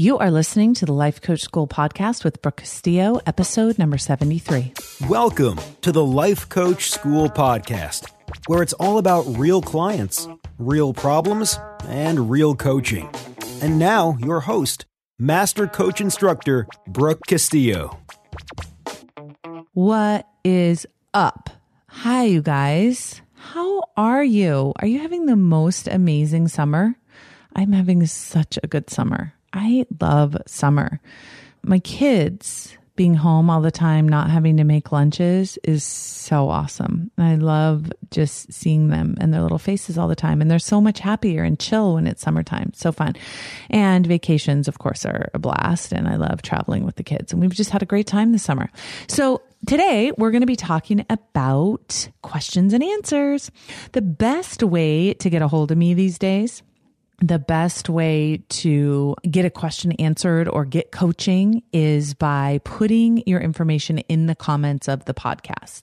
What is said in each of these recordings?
You are listening to the Life Coach School podcast with Brooke Castillo, episode number 73. Welcome to the Life Coach School podcast, where it's all about real clients, real problems, and real coaching. And now, your host, Master Coach Instructor Brooke Castillo. What is up? Hi, you guys. How are you? Are you having the most amazing summer? I'm having such a good summer. I love summer. My kids being home all the time, not having to make lunches is so awesome. I love just seeing them and their little faces all the time. And they're so much happier and chill when it's summertime. So fun. And vacations, of course, are a blast. And I love traveling with the kids. And we've just had a great time this summer. So Today, we're going to be talking about questions and answers. The best way to get a hold of me these days the best way to get a question answered or get coaching is by putting your information in the comments of the podcast.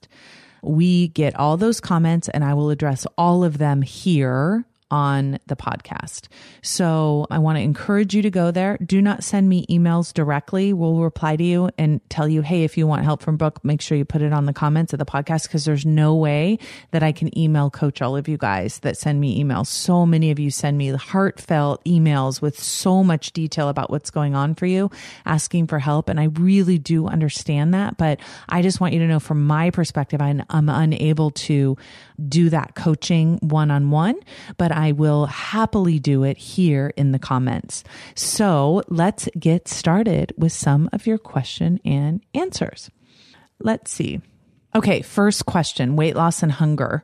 We get all those comments and I will address all of them here on the podcast. So I want to encourage you to go there. Do not send me emails directly. We'll reply to you and tell you, hey, if you want help from Brooke, make sure you put it on the comments of the podcast because there's no way that I can email coach all of you guys that send me emails. So many of you send me heartfelt emails with so much detail about what's going on for you, asking for help. And I really do understand that. But I just want you to know from my perspective, I'm, I'm unable to do that coaching one on one, but I will happily do it here in the comments. So let's get started with some of your question and answers. Let's see. Okay, first question weight loss and hunger.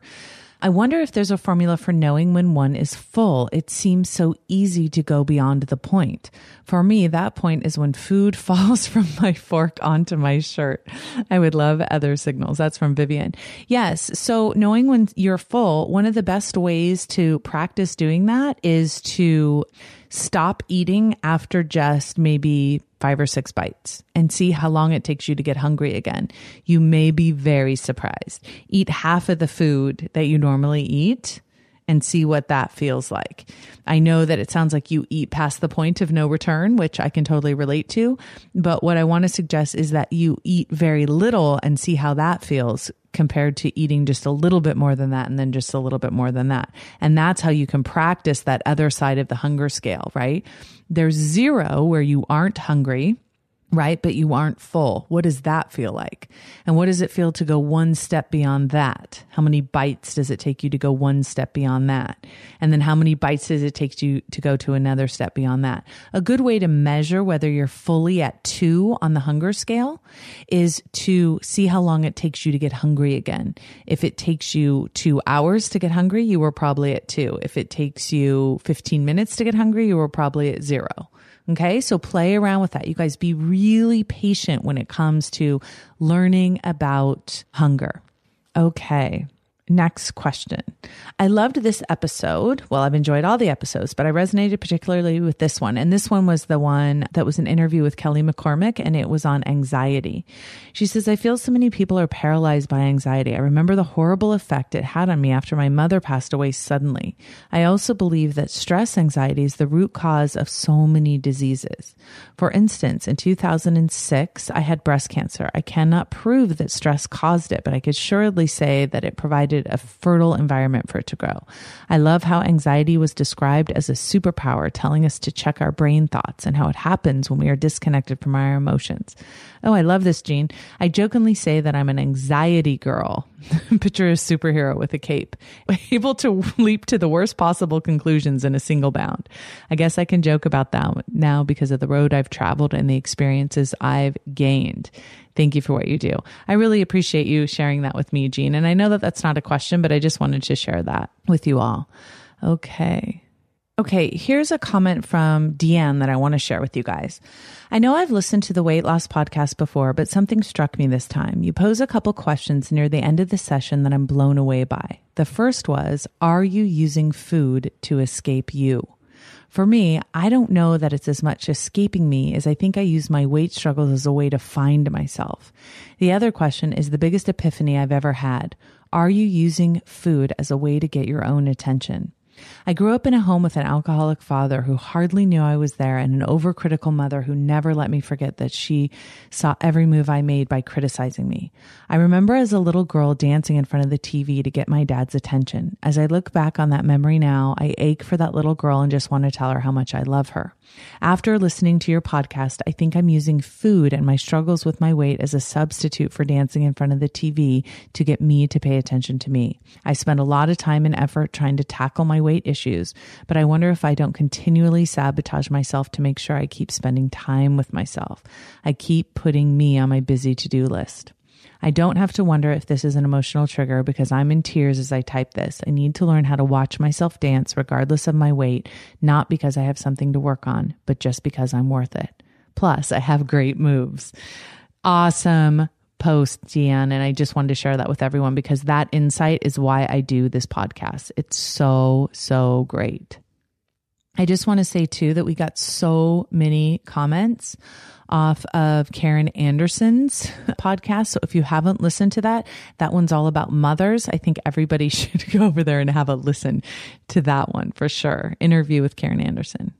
I wonder if there's a formula for knowing when one is full. It seems so easy to go beyond the point. For me, that point is when food falls from my fork onto my shirt. I would love other signals. That's from Vivian. Yes. So knowing when you're full, one of the best ways to practice doing that is to stop eating after just maybe five or six bites and see how long it takes you to get hungry again. You may be very surprised. Eat half of the food that you normally eat and see what that feels like. I know that it sounds like you eat past the point of no return, which I can totally relate to. But what I want to suggest is that you eat very little and see how that feels compared to eating just a little bit more than that and then just a little bit more than that. And that's how you can practice that other side of the hunger scale, right? There's zero where you aren't hungry right? But you aren't full. What does that feel like? And what does it feel to go one step beyond that? How many bites does it take you to go one step beyond that? And then how many bites does it take you to go to another step beyond that? A good way to measure whether you're fully at two on the hunger scale is to see how long it takes you to get hungry again. If it takes you two hours to get hungry, you were probably at two. If it takes you 15 minutes to get hungry, you were probably at zero. Okay. So play around with that. You guys be really patient when it comes to learning about hunger. Okay. Next question. I loved this episode. Well, I've enjoyed all the episodes, but I resonated particularly with this one. And this one was the one that was an interview with Kelly McCormick, and it was on anxiety. She says, I feel so many people are paralyzed by anxiety. I remember the horrible effect it had on me after my mother passed away suddenly. I also believe that stress anxiety is the root cause of so many diseases. For instance, in 2006, I had breast cancer. I cannot prove that stress caused it, but I could surely say that it provided created a fertile environment for it to grow. I love how anxiety was described as a superpower, telling us to check our brain thoughts and how it happens when we are disconnected from our emotions. Oh, I love this, Jean. I jokingly say that I'm an anxiety girl. Picture a superhero with a cape, able to leap to the worst possible conclusions in a single bound. I guess I can joke about that now because of the road I've traveled and the experiences I've gained. Thank you for what you do. I really appreciate you sharing that with me, Jean. And I know that that's not a question, but I just wanted to share that with you all. Okay. Okay, here's a comment from Deanne that I want to share with you guys. I know I've listened to the weight loss podcast before, but something struck me this time. You pose a couple questions near the end of the session that I'm blown away by. The first was, are you using food to escape you? For me, I don't know that it's as much escaping me as I think I use my weight struggles as a way to find myself. The other question is the biggest epiphany I've ever had. Are you using food as a way to get your own attention? I grew up in a home with an alcoholic father who hardly knew I was there and an overcritical mother who never let me forget that she saw every move I made by criticizing me. I remember as a little girl dancing in front of the TV to get my dad's attention. As I look back on that memory now, I ache for that little girl and just want to tell her how much I love her. After listening to your podcast, I think I'm using food and my struggles with my weight as a substitute for dancing in front of the TV to get me to pay attention to me. I spend a lot of time and effort trying to tackle my weight issues, but I wonder if I don't continually sabotage myself to make sure I keep spending time with myself. I keep putting me on my busy to do list. I don't have to wonder if this is an emotional trigger because I'm in tears as I type this. I need to learn how to watch myself dance regardless of my weight, not because I have something to work on, but just because I'm worth it. Plus, I have great moves. Awesome post, Deanne. And I just wanted to share that with everyone because that insight is why I do this podcast. It's so, so great. I just want to say too that we got so many comments off of Karen Anderson's podcast. So if you haven't listened to that, that one's all about mothers. I think everybody should go over there and have a listen to that one for sure. Interview with Karen Anderson.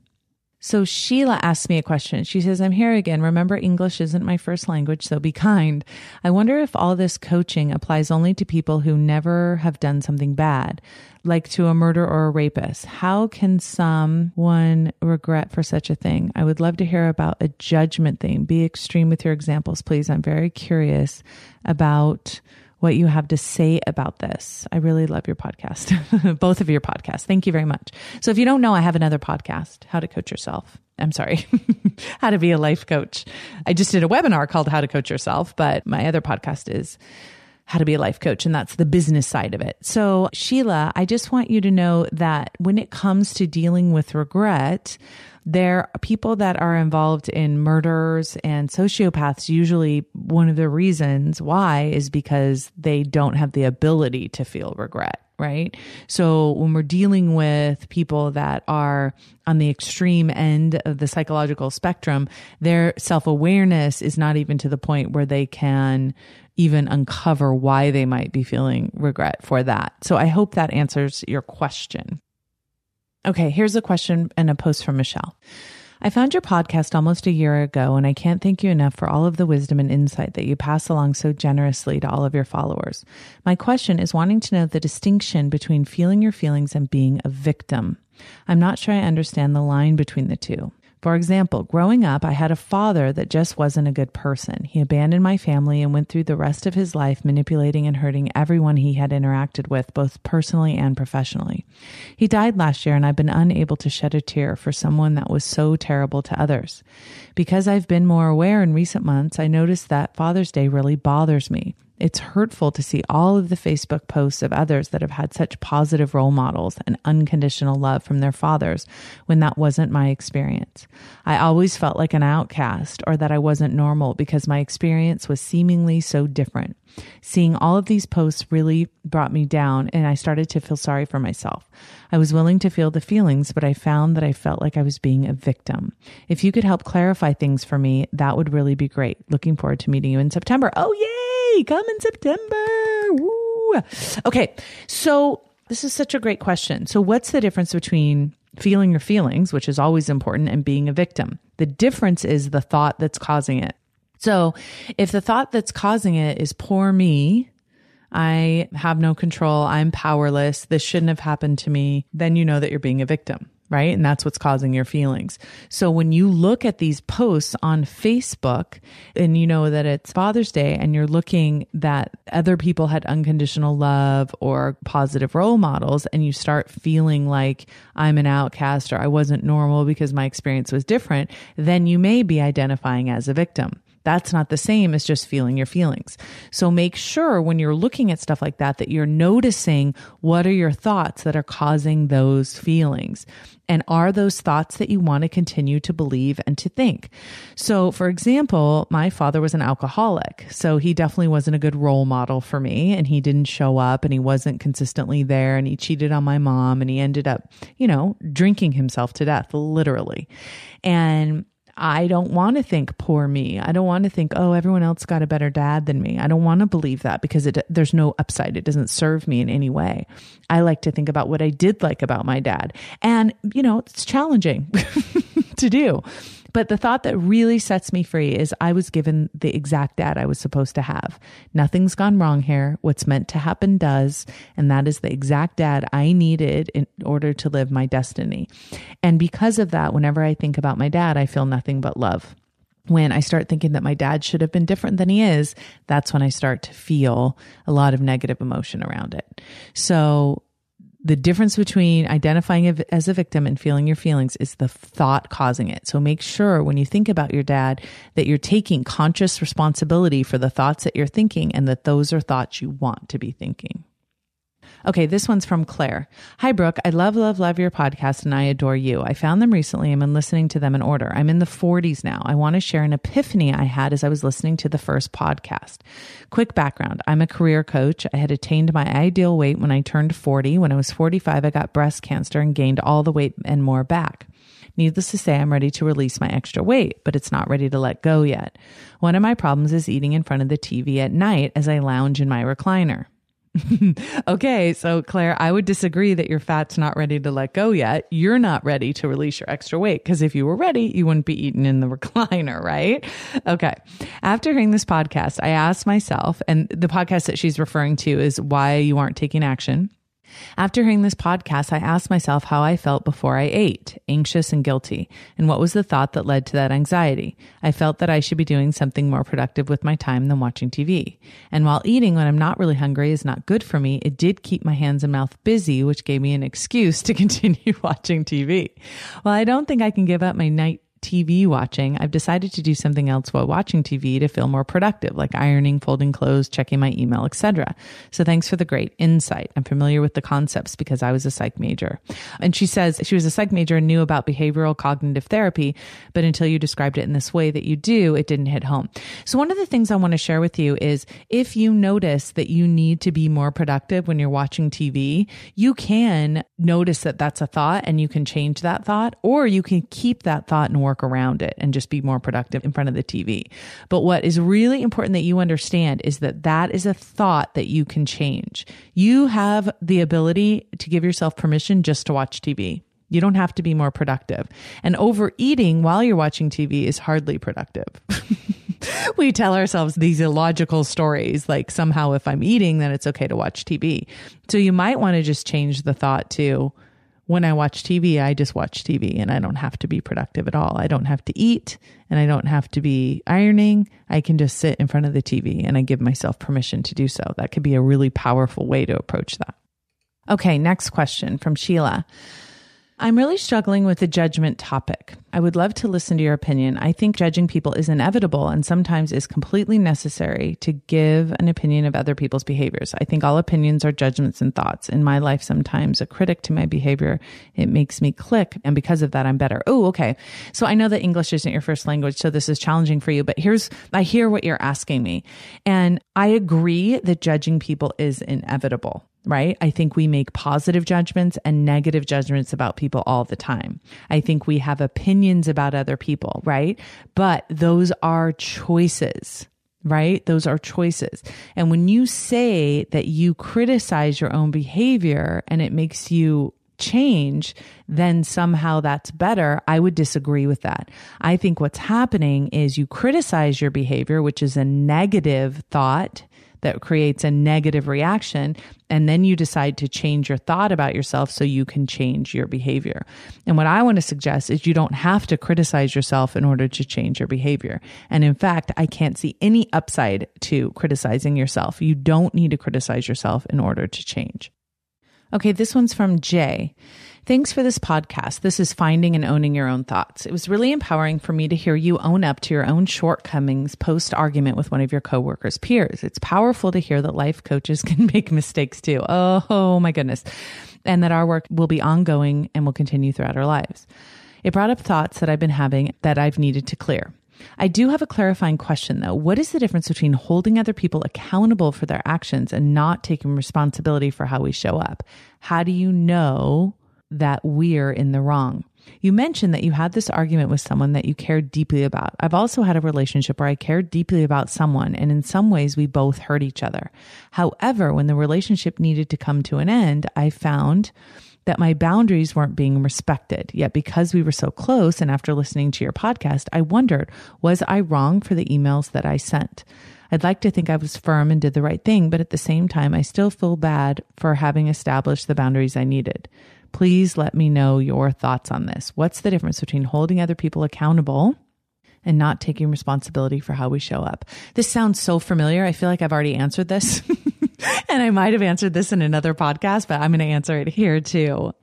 So Sheila asked me a question. She says, I'm here again. Remember, English isn't my first language, so be kind. I wonder if all this coaching applies only to people who never have done something bad, like to a murder or a rapist. How can someone regret for such a thing? I would love to hear about a judgment thing. Be extreme with your examples, please. I'm very curious about what you have to say about this. I really love your podcast, both of your podcasts. Thank you very much. So if you don't know, I have another podcast, How to Coach Yourself. I'm sorry, How to Be a Life Coach. I just did a webinar called How to Coach Yourself, but my other podcast is how to be a life coach, and that's the business side of it. So, Sheila, I just want you to know that when it comes to dealing with regret, there are people that are involved in murders and sociopaths. Usually, one of the reasons why is because they don't have the ability to feel regret right? So when we're dealing with people that are on the extreme end of the psychological spectrum, their self awareness is not even to the point where they can even uncover why they might be feeling regret for that. So I hope that answers your question. Okay, here's a question and a post from Michelle. I found your podcast almost a year ago, and I can't thank you enough for all of the wisdom and insight that you pass along so generously to all of your followers. My question is wanting to know the distinction between feeling your feelings and being a victim. I'm not sure I understand the line between the two. For example, growing up, I had a father that just wasn't a good person. He abandoned my family and went through the rest of his life manipulating and hurting everyone he had interacted with, both personally and professionally. He died last year, and I've been unable to shed a tear for someone that was so terrible to others. Because I've been more aware in recent months, I noticed that Father's Day really bothers me. It's hurtful to see all of the Facebook posts of others that have had such positive role models and unconditional love from their fathers when that wasn't my experience. I always felt like an outcast or that I wasn't normal because my experience was seemingly so different. Seeing all of these posts really brought me down and I started to feel sorry for myself. I was willing to feel the feelings, but I found that I felt like I was being a victim. If you could help clarify things for me, that would really be great. Looking forward to meeting you in September. Oh, yay! Come in September. Woo. Okay. So this is such a great question. So what's the difference between feeling your feelings, which is always important, and being a victim? The difference is the thought that's causing it. So if the thought that's causing it is poor me, I have no control, I'm powerless, this shouldn't have happened to me, then you know that you're being a victim right? And that's what's causing your feelings. So when you look at these posts on Facebook and you know that it's Father's Day and you're looking that other people had unconditional love or positive role models and you start feeling like I'm an outcast or I wasn't normal because my experience was different, then you may be identifying as a victim. That's not the same as just feeling your feelings. So make sure when you're looking at stuff like that, that you're noticing what are your thoughts that are causing those feelings. And are those thoughts that you want to continue to believe and to think? So, for example, my father was an alcoholic. So he definitely wasn't a good role model for me. And he didn't show up and he wasn't consistently there. And he cheated on my mom and he ended up, you know, drinking himself to death, literally. And I don't want to think poor me. I don't want to think, oh, everyone else got a better dad than me. I don't want to believe that because it, there's no upside. It doesn't serve me in any way. I like to think about what I did like about my dad. And, you know, it's challenging to do. But the thought that really sets me free is I was given the exact dad I was supposed to have. Nothing's gone wrong here. What's meant to happen does. And that is the exact dad I needed in order to live my destiny. And because of that, whenever I think about my dad, I feel nothing but love when I start thinking that my dad should have been different than he is, that's when I start to feel a lot of negative emotion around it. So the difference between identifying as a victim and feeling your feelings is the thought causing it. So make sure when you think about your dad that you're taking conscious responsibility for the thoughts that you're thinking and that those are thoughts you want to be thinking. Okay, this one's from Claire. Hi, Brooke. I love, love, love your podcast and I adore you. I found them recently and been listening to them in order. I'm in the 40s now. I want to share an epiphany I had as I was listening to the first podcast. Quick background I'm a career coach. I had attained my ideal weight when I turned 40. When I was 45, I got breast cancer and gained all the weight and more back. Needless to say, I'm ready to release my extra weight, but it's not ready to let go yet. One of my problems is eating in front of the TV at night as I lounge in my recliner. okay, so Claire, I would disagree that your fat's not ready to let go yet. You're not ready to release your extra weight because if you were ready, you wouldn't be eating in the recliner, right? Okay. After hearing this podcast, I asked myself, and the podcast that she's referring to is why you aren't taking action. After hearing this podcast, I asked myself how I felt before I ate, anxious and guilty, and what was the thought that led to that anxiety. I felt that I should be doing something more productive with my time than watching TV. And while eating when I'm not really hungry is not good for me, it did keep my hands and mouth busy, which gave me an excuse to continue watching TV. Well, I don't think I can give up my night TV watching, I've decided to do something else while watching TV to feel more productive, like ironing, folding clothes, checking my email, etc. So thanks for the great insight. I'm familiar with the concepts because I was a psych major. And she says she was a psych major and knew about behavioral cognitive therapy, but until you described it in this way that you do, it didn't hit home. So one of the things I want to share with you is if you notice that you need to be more productive when you're watching TV, you can notice that that's a thought and you can change that thought, or you can keep that thought and work work around it and just be more productive in front of the TV. But what is really important that you understand is that that is a thought that you can change. You have the ability to give yourself permission just to watch TV. You don't have to be more productive. And overeating while you're watching TV is hardly productive. we tell ourselves these illogical stories like somehow if I'm eating, then it's okay to watch TV. So you might want to just change the thought to, when I watch TV, I just watch TV and I don't have to be productive at all. I don't have to eat and I don't have to be ironing. I can just sit in front of the TV and I give myself permission to do so. That could be a really powerful way to approach that. Okay, next question from Sheila. I'm really struggling with the judgment topic. I would love to listen to your opinion. I think judging people is inevitable and sometimes is completely necessary to give an opinion of other people's behaviors. I think all opinions are judgments and thoughts. In my life, sometimes a critic to my behavior, it makes me click. And because of that, I'm better. Oh, okay. So I know that English isn't your first language, so this is challenging for you, but here's, I hear what you're asking me. And I agree that judging people is inevitable right? I think we make positive judgments and negative judgments about people all the time. I think we have opinions about other people, right? But those are choices right? Those are choices. And when you say that you criticize your own behavior and it makes you change, then somehow that's better. I would disagree with that. I think what's happening is you criticize your behavior, which is a negative thought that creates a negative reaction. And then you decide to change your thought about yourself so you can change your behavior. And what I want to suggest is you don't have to criticize yourself in order to change your behavior. And in fact, I can't see any upside to criticizing yourself. You don't need to criticize yourself in order to change. Okay, this one's from Jay. Thanks for this podcast. This is finding and owning your own thoughts. It was really empowering for me to hear you own up to your own shortcomings post argument with one of your coworkers' peers. It's powerful to hear that life coaches can make mistakes too. Oh, my goodness. And that our work will be ongoing and will continue throughout our lives. It brought up thoughts that I've been having that I've needed to clear. I do have a clarifying question though. What is the difference between holding other people accountable for their actions and not taking responsibility for how we show up? How do you know that we're in the wrong. You mentioned that you had this argument with someone that you cared deeply about. I've also had a relationship where I cared deeply about someone, and in some ways, we both hurt each other. However, when the relationship needed to come to an end, I found that my boundaries weren't being respected. Yet, because we were so close, and after listening to your podcast, I wondered, was I wrong for the emails that I sent? I'd like to think I was firm and did the right thing, but at the same time, I still feel bad for having established the boundaries I needed. Please let me know your thoughts on this. What's the difference between holding other people accountable and not taking responsibility for how we show up? This sounds so familiar. I feel like I've already answered this. and I might have answered this in another podcast, but I'm going to answer it here too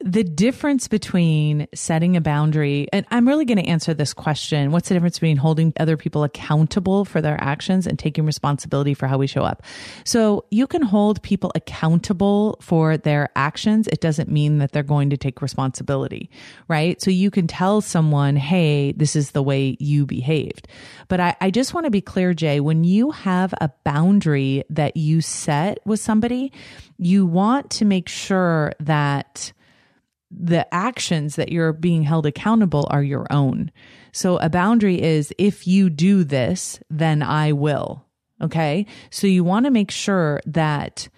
the difference between setting a boundary, and I'm really going to answer this question what's the difference between holding other people accountable for their actions and taking responsibility for how we show up? So you can hold people accountable for their actions. It doesn't mean that they're going to take responsibility, right? So you can tell someone, hey, this is the way you behaved. But I, I just want to be clear, Jay, when you have a boundary that you set with somebody, you want to make sure that the actions that you're being held accountable are your own. So a boundary is if you do this, then I will. Okay. So you want to make sure that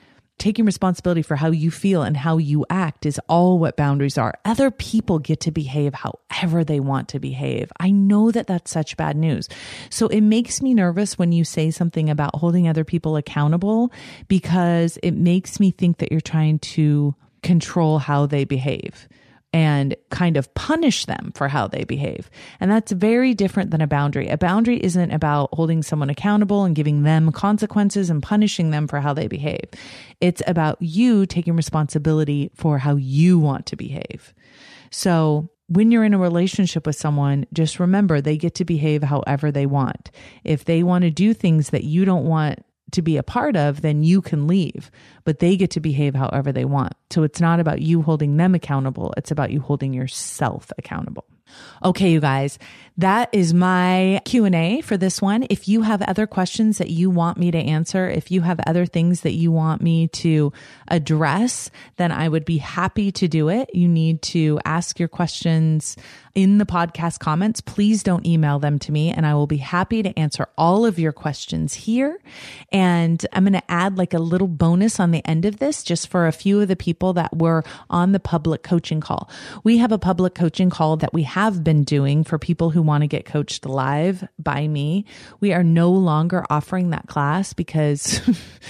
taking responsibility for how you feel and how you act is all what boundaries are. Other people get to behave however they want to behave. I know that that's such bad news. So it makes me nervous when you say something about holding other people accountable because it makes me think that you're trying to control how they behave and kind of punish them for how they behave. And that's very different than a boundary. A boundary isn't about holding someone accountable and giving them consequences and punishing them for how they behave. It's about you taking responsibility for how you want to behave. So when you're in a relationship with someone, just remember they get to behave however they want. If they want to do things that you don't want to be a part of, then you can leave, but they get to behave however they want. So it's not about you holding them accountable. It's about you holding yourself accountable. Okay, you guys, that is my Q&A for this one. If you have other questions that you want me to answer, if you have other things that you want me to address, then I would be happy to do it. You need to ask your questions in the podcast comments. Please don't email them to me and I will be happy to answer all of your questions here. And I'm going to add like a little bonus on the end of this just for a few of the people that were on the public coaching call. We have a public coaching call that we have been doing for people who want to get coached live by me. We are no longer offering that class because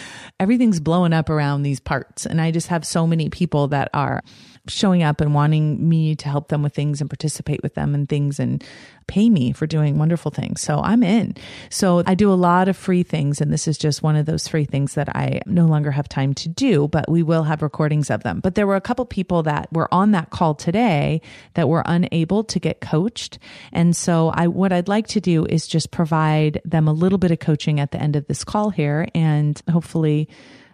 everything's blowing up around these parts. And I just have so many people that are showing up and wanting me to help them with things and participate with them and things and pay me for doing wonderful things. So I'm in. So I do a lot of free things. And this is just one of those free things that I no longer have time to do, but we will have recordings of them. But there were a couple people that were on that call today that were unable to get coached. And so I, what I'd like to do is just provide them a little bit of coaching at the end of this call here and hopefully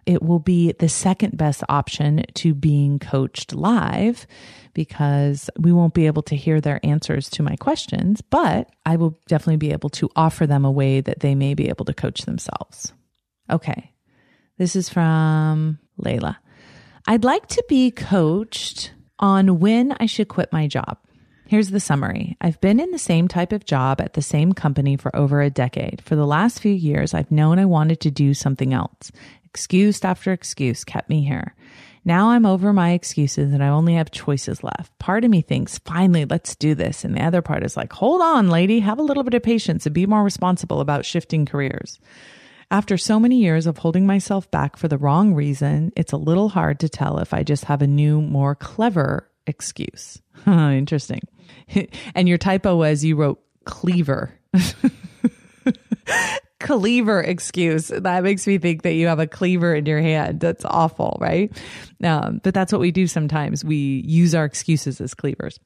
it will be the second best option to being coached live because we won't be able to hear their answers to my questions, but I will definitely be able to offer them a way that they may be able to coach themselves. Okay. This is from Layla. I'd like to be coached on when I should quit my job. Here's the summary. I've been in the same type of job at the same company for over a decade. For the last few years, I've known I wanted to do something else. Excuse after excuse kept me here. Now I'm over my excuses and I only have choices left. Part of me thinks, finally, let's do this. And the other part is like, hold on, lady, have a little bit of patience and be more responsible about shifting careers. After so many years of holding myself back for the wrong reason, it's a little hard to tell if I just have a new, more clever excuse. Interesting. and your typo was you wrote cleaver. cleaver excuse. That makes me think that you have a cleaver in your hand. That's awful, right? Um, but that's what we do sometimes. We use our excuses as cleavers.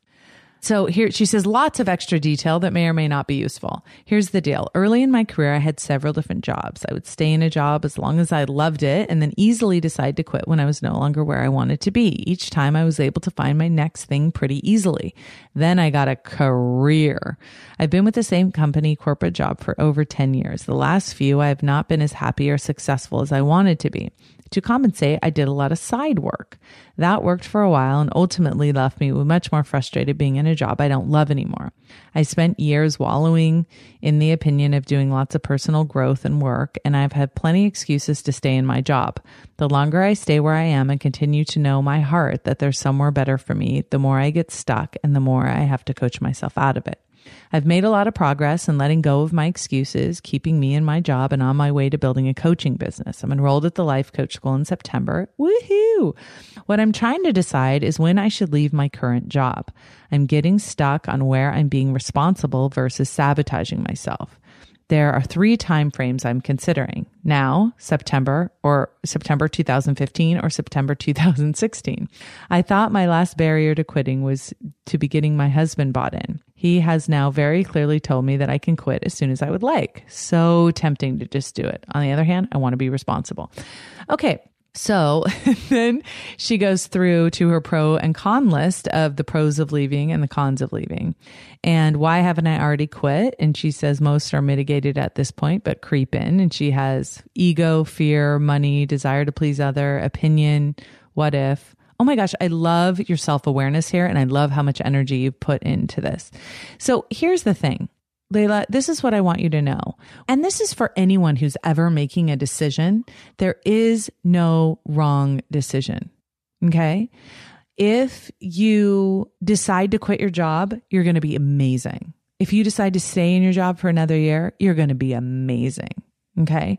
So here she says lots of extra detail that may or may not be useful. Here's the deal. Early in my career, I had several different jobs. I would stay in a job as long as I loved it and then easily decide to quit when I was no longer where I wanted to be. Each time I was able to find my next thing pretty easily. Then I got a career. I've been with the same company corporate job for over 10 years. The last few, I have not been as happy or successful as I wanted to be. To compensate, I did a lot of side work. That worked for a while and ultimately left me much more frustrated being in a job I don't love anymore. I spent years wallowing in the opinion of doing lots of personal growth and work, and I've had plenty of excuses to stay in my job. The longer I stay where I am and continue to know my heart that there's somewhere better for me, the more I get stuck and the more I have to coach myself out of it. I've made a lot of progress in letting go of my excuses, keeping me in my job, and on my way to building a coaching business. I'm enrolled at the Life Coach School in September. Woohoo! What I'm trying to decide is when I should leave my current job. I'm getting stuck on where I'm being responsible versus sabotaging myself there are three time frames I'm considering now, September or September 2015 or September 2016. I thought my last barrier to quitting was to be getting my husband bought in. He has now very clearly told me that I can quit as soon as I would like. So tempting to just do it. On the other hand, I want to be responsible. Okay. So then she goes through to her pro and con list of the pros of leaving and the cons of leaving. And why haven't I already quit? And she says most are mitigated at this point, but creep in. And she has ego, fear, money, desire to please other, opinion, what if. Oh my gosh, I love your self awareness here and I love how much energy you put into this. So here's the thing. Layla, this is what I want you to know. And this is for anyone who's ever making a decision. There is no wrong decision. Okay. If you decide to quit your job, you're going to be amazing. If you decide to stay in your job for another year, you're going to be amazing. Okay.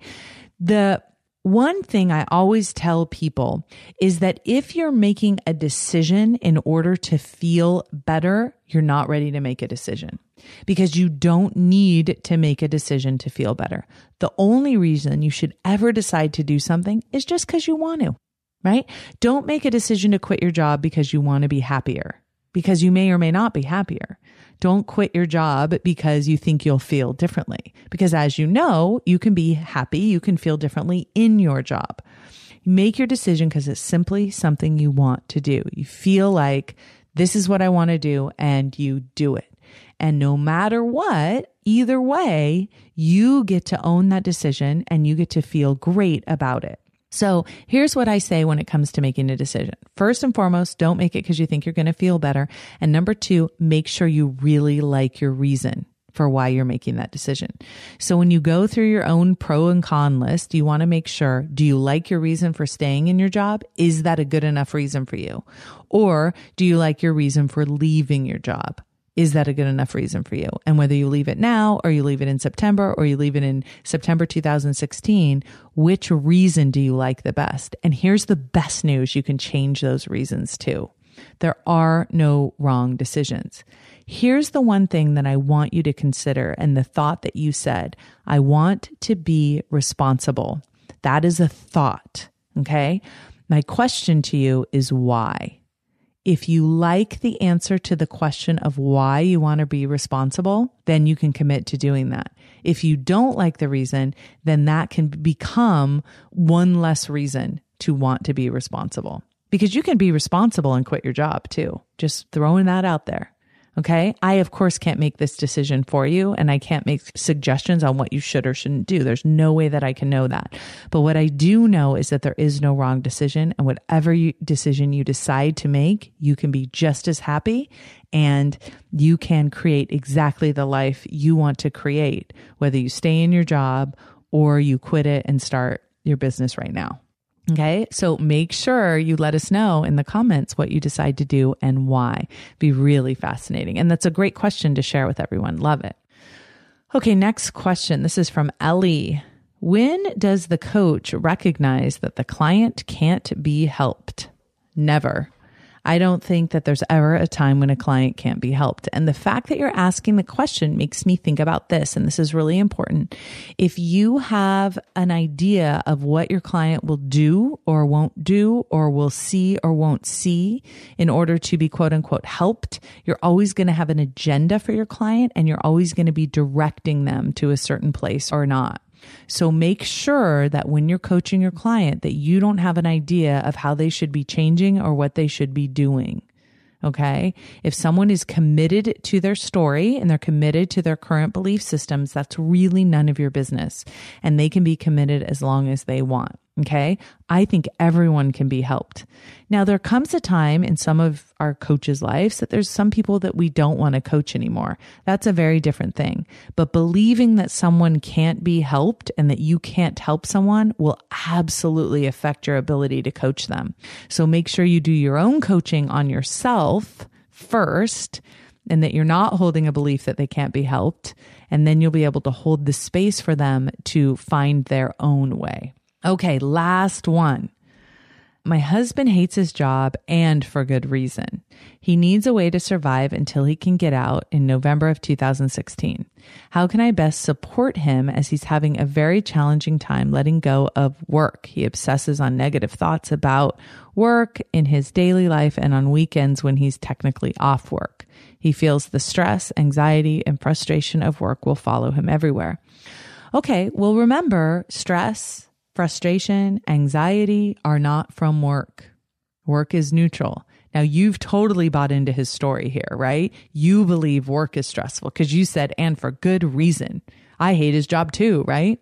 The one thing I always tell people is that if you're making a decision in order to feel better, you're not ready to make a decision because you don't need to make a decision to feel better. The only reason you should ever decide to do something is just because you want to, right? Don't make a decision to quit your job because you want to be happier, because you may or may not be happier. Don't quit your job because you think you'll feel differently. Because as you know, you can be happy, you can feel differently in your job. Make your decision because it's simply something you want to do. You feel like this is what I want to do and you do it. And no matter what, either way, you get to own that decision and you get to feel great about it. So here's what I say when it comes to making a decision. First and foremost, don't make it because you think you're going to feel better. And number two, make sure you really like your reason for why you're making that decision. So when you go through your own pro and con list, you want to make sure, do you like your reason for staying in your job? Is that a good enough reason for you? Or do you like your reason for leaving your job? Is that a good enough reason for you? And whether you leave it now or you leave it in September or you leave it in September 2016, which reason do you like the best? And here's the best news. You can change those reasons too. There are no wrong decisions. Here's the one thing that I want you to consider and the thought that you said, I want to be responsible. That is a thought. Okay. My question to you is why? If you like the answer to the question of why you want to be responsible, then you can commit to doing that. If you don't like the reason, then that can become one less reason to want to be responsible. Because you can be responsible and quit your job too. Just throwing that out there. Okay. I, of course, can't make this decision for you and I can't make suggestions on what you should or shouldn't do. There's no way that I can know that. But what I do know is that there is no wrong decision and whatever you, decision you decide to make, you can be just as happy and you can create exactly the life you want to create, whether you stay in your job or you quit it and start your business right now. Okay. So make sure you let us know in the comments what you decide to do and why. Be really fascinating. And that's a great question to share with everyone. Love it. Okay. Next question. This is from Ellie. When does the coach recognize that the client can't be helped? Never. I don't think that there's ever a time when a client can't be helped. And the fact that you're asking the question makes me think about this. And this is really important. If you have an idea of what your client will do or won't do or will see or won't see in order to be quote unquote helped, you're always going to have an agenda for your client and you're always going to be directing them to a certain place or not. So make sure that when you're coaching your client that you don't have an idea of how they should be changing or what they should be doing. Okay. If someone is committed to their story and they're committed to their current belief systems, that's really none of your business. And they can be committed as long as they want. Okay. I think everyone can be helped. Now, there comes a time in some of our coaches' lives that there's some people that we don't want to coach anymore. That's a very different thing. But believing that someone can't be helped and that you can't help someone will absolutely affect your ability to coach them. So make sure you do your own coaching on yourself first and that you're not holding a belief that they can't be helped. And then you'll be able to hold the space for them to find their own way. Okay, last one. My husband hates his job and for good reason. He needs a way to survive until he can get out in November of 2016. How can I best support him as he's having a very challenging time letting go of work? He obsesses on negative thoughts about work in his daily life and on weekends when he's technically off work. He feels the stress, anxiety, and frustration of work will follow him everywhere. Okay, well, remember stress, frustration, anxiety are not from work. Work is neutral. Now you've totally bought into his story here, right? You believe work is stressful because you said, and for good reason. I hate his job too, right?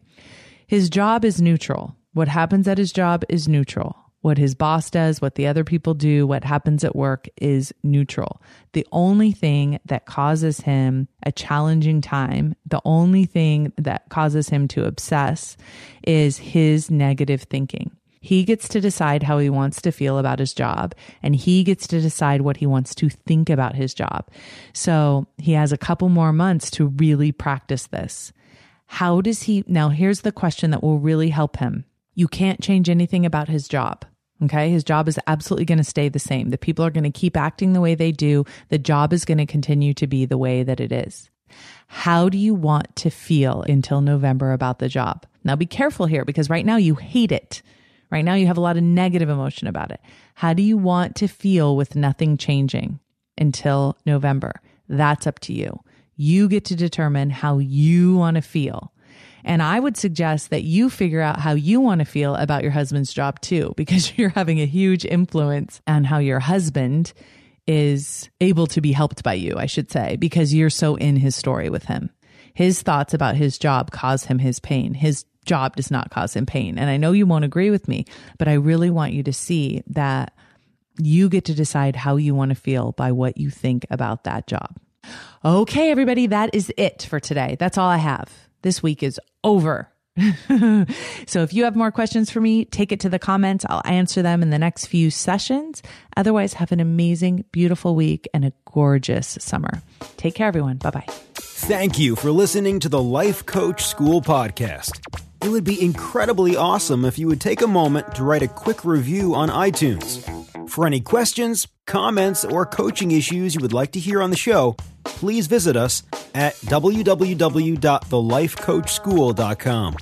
His job is neutral. What happens at his job is neutral. What his boss does, what the other people do, what happens at work is neutral. The only thing that causes him a challenging time, the only thing that causes him to obsess is his negative thinking. He gets to decide how he wants to feel about his job and he gets to decide what he wants to think about his job. So he has a couple more months to really practice this. How does he now? Here's the question that will really help him. You can't change anything about his job. Okay. His job is absolutely going to stay the same. The people are going to keep acting the way they do. The job is going to continue to be the way that it is. How do you want to feel until November about the job? Now be careful here because right now you hate it. Right now you have a lot of negative emotion about it. How do you want to feel with nothing changing until November? That's up to you. You get to determine how you want to feel. And I would suggest that you figure out how you want to feel about your husband's job too, because you're having a huge influence on how your husband is able to be helped by you, I should say, because you're so in his story with him. His thoughts about his job cause him his pain. His job does not cause him pain. And I know you won't agree with me, but I really want you to see that you get to decide how you want to feel by what you think about that job. Okay, everybody, that is it for today. That's all I have this week is over. so if you have more questions for me, take it to the comments. I'll answer them in the next few sessions. Otherwise, have an amazing, beautiful week and a gorgeous summer. Take care, everyone. Bye bye. Thank you for listening to the Life Coach School podcast. It would be incredibly awesome if you would take a moment to write a quick review on iTunes. For any questions, comments, or coaching issues you would like to hear on the show, please visit us at www.thelifecoachschool.com.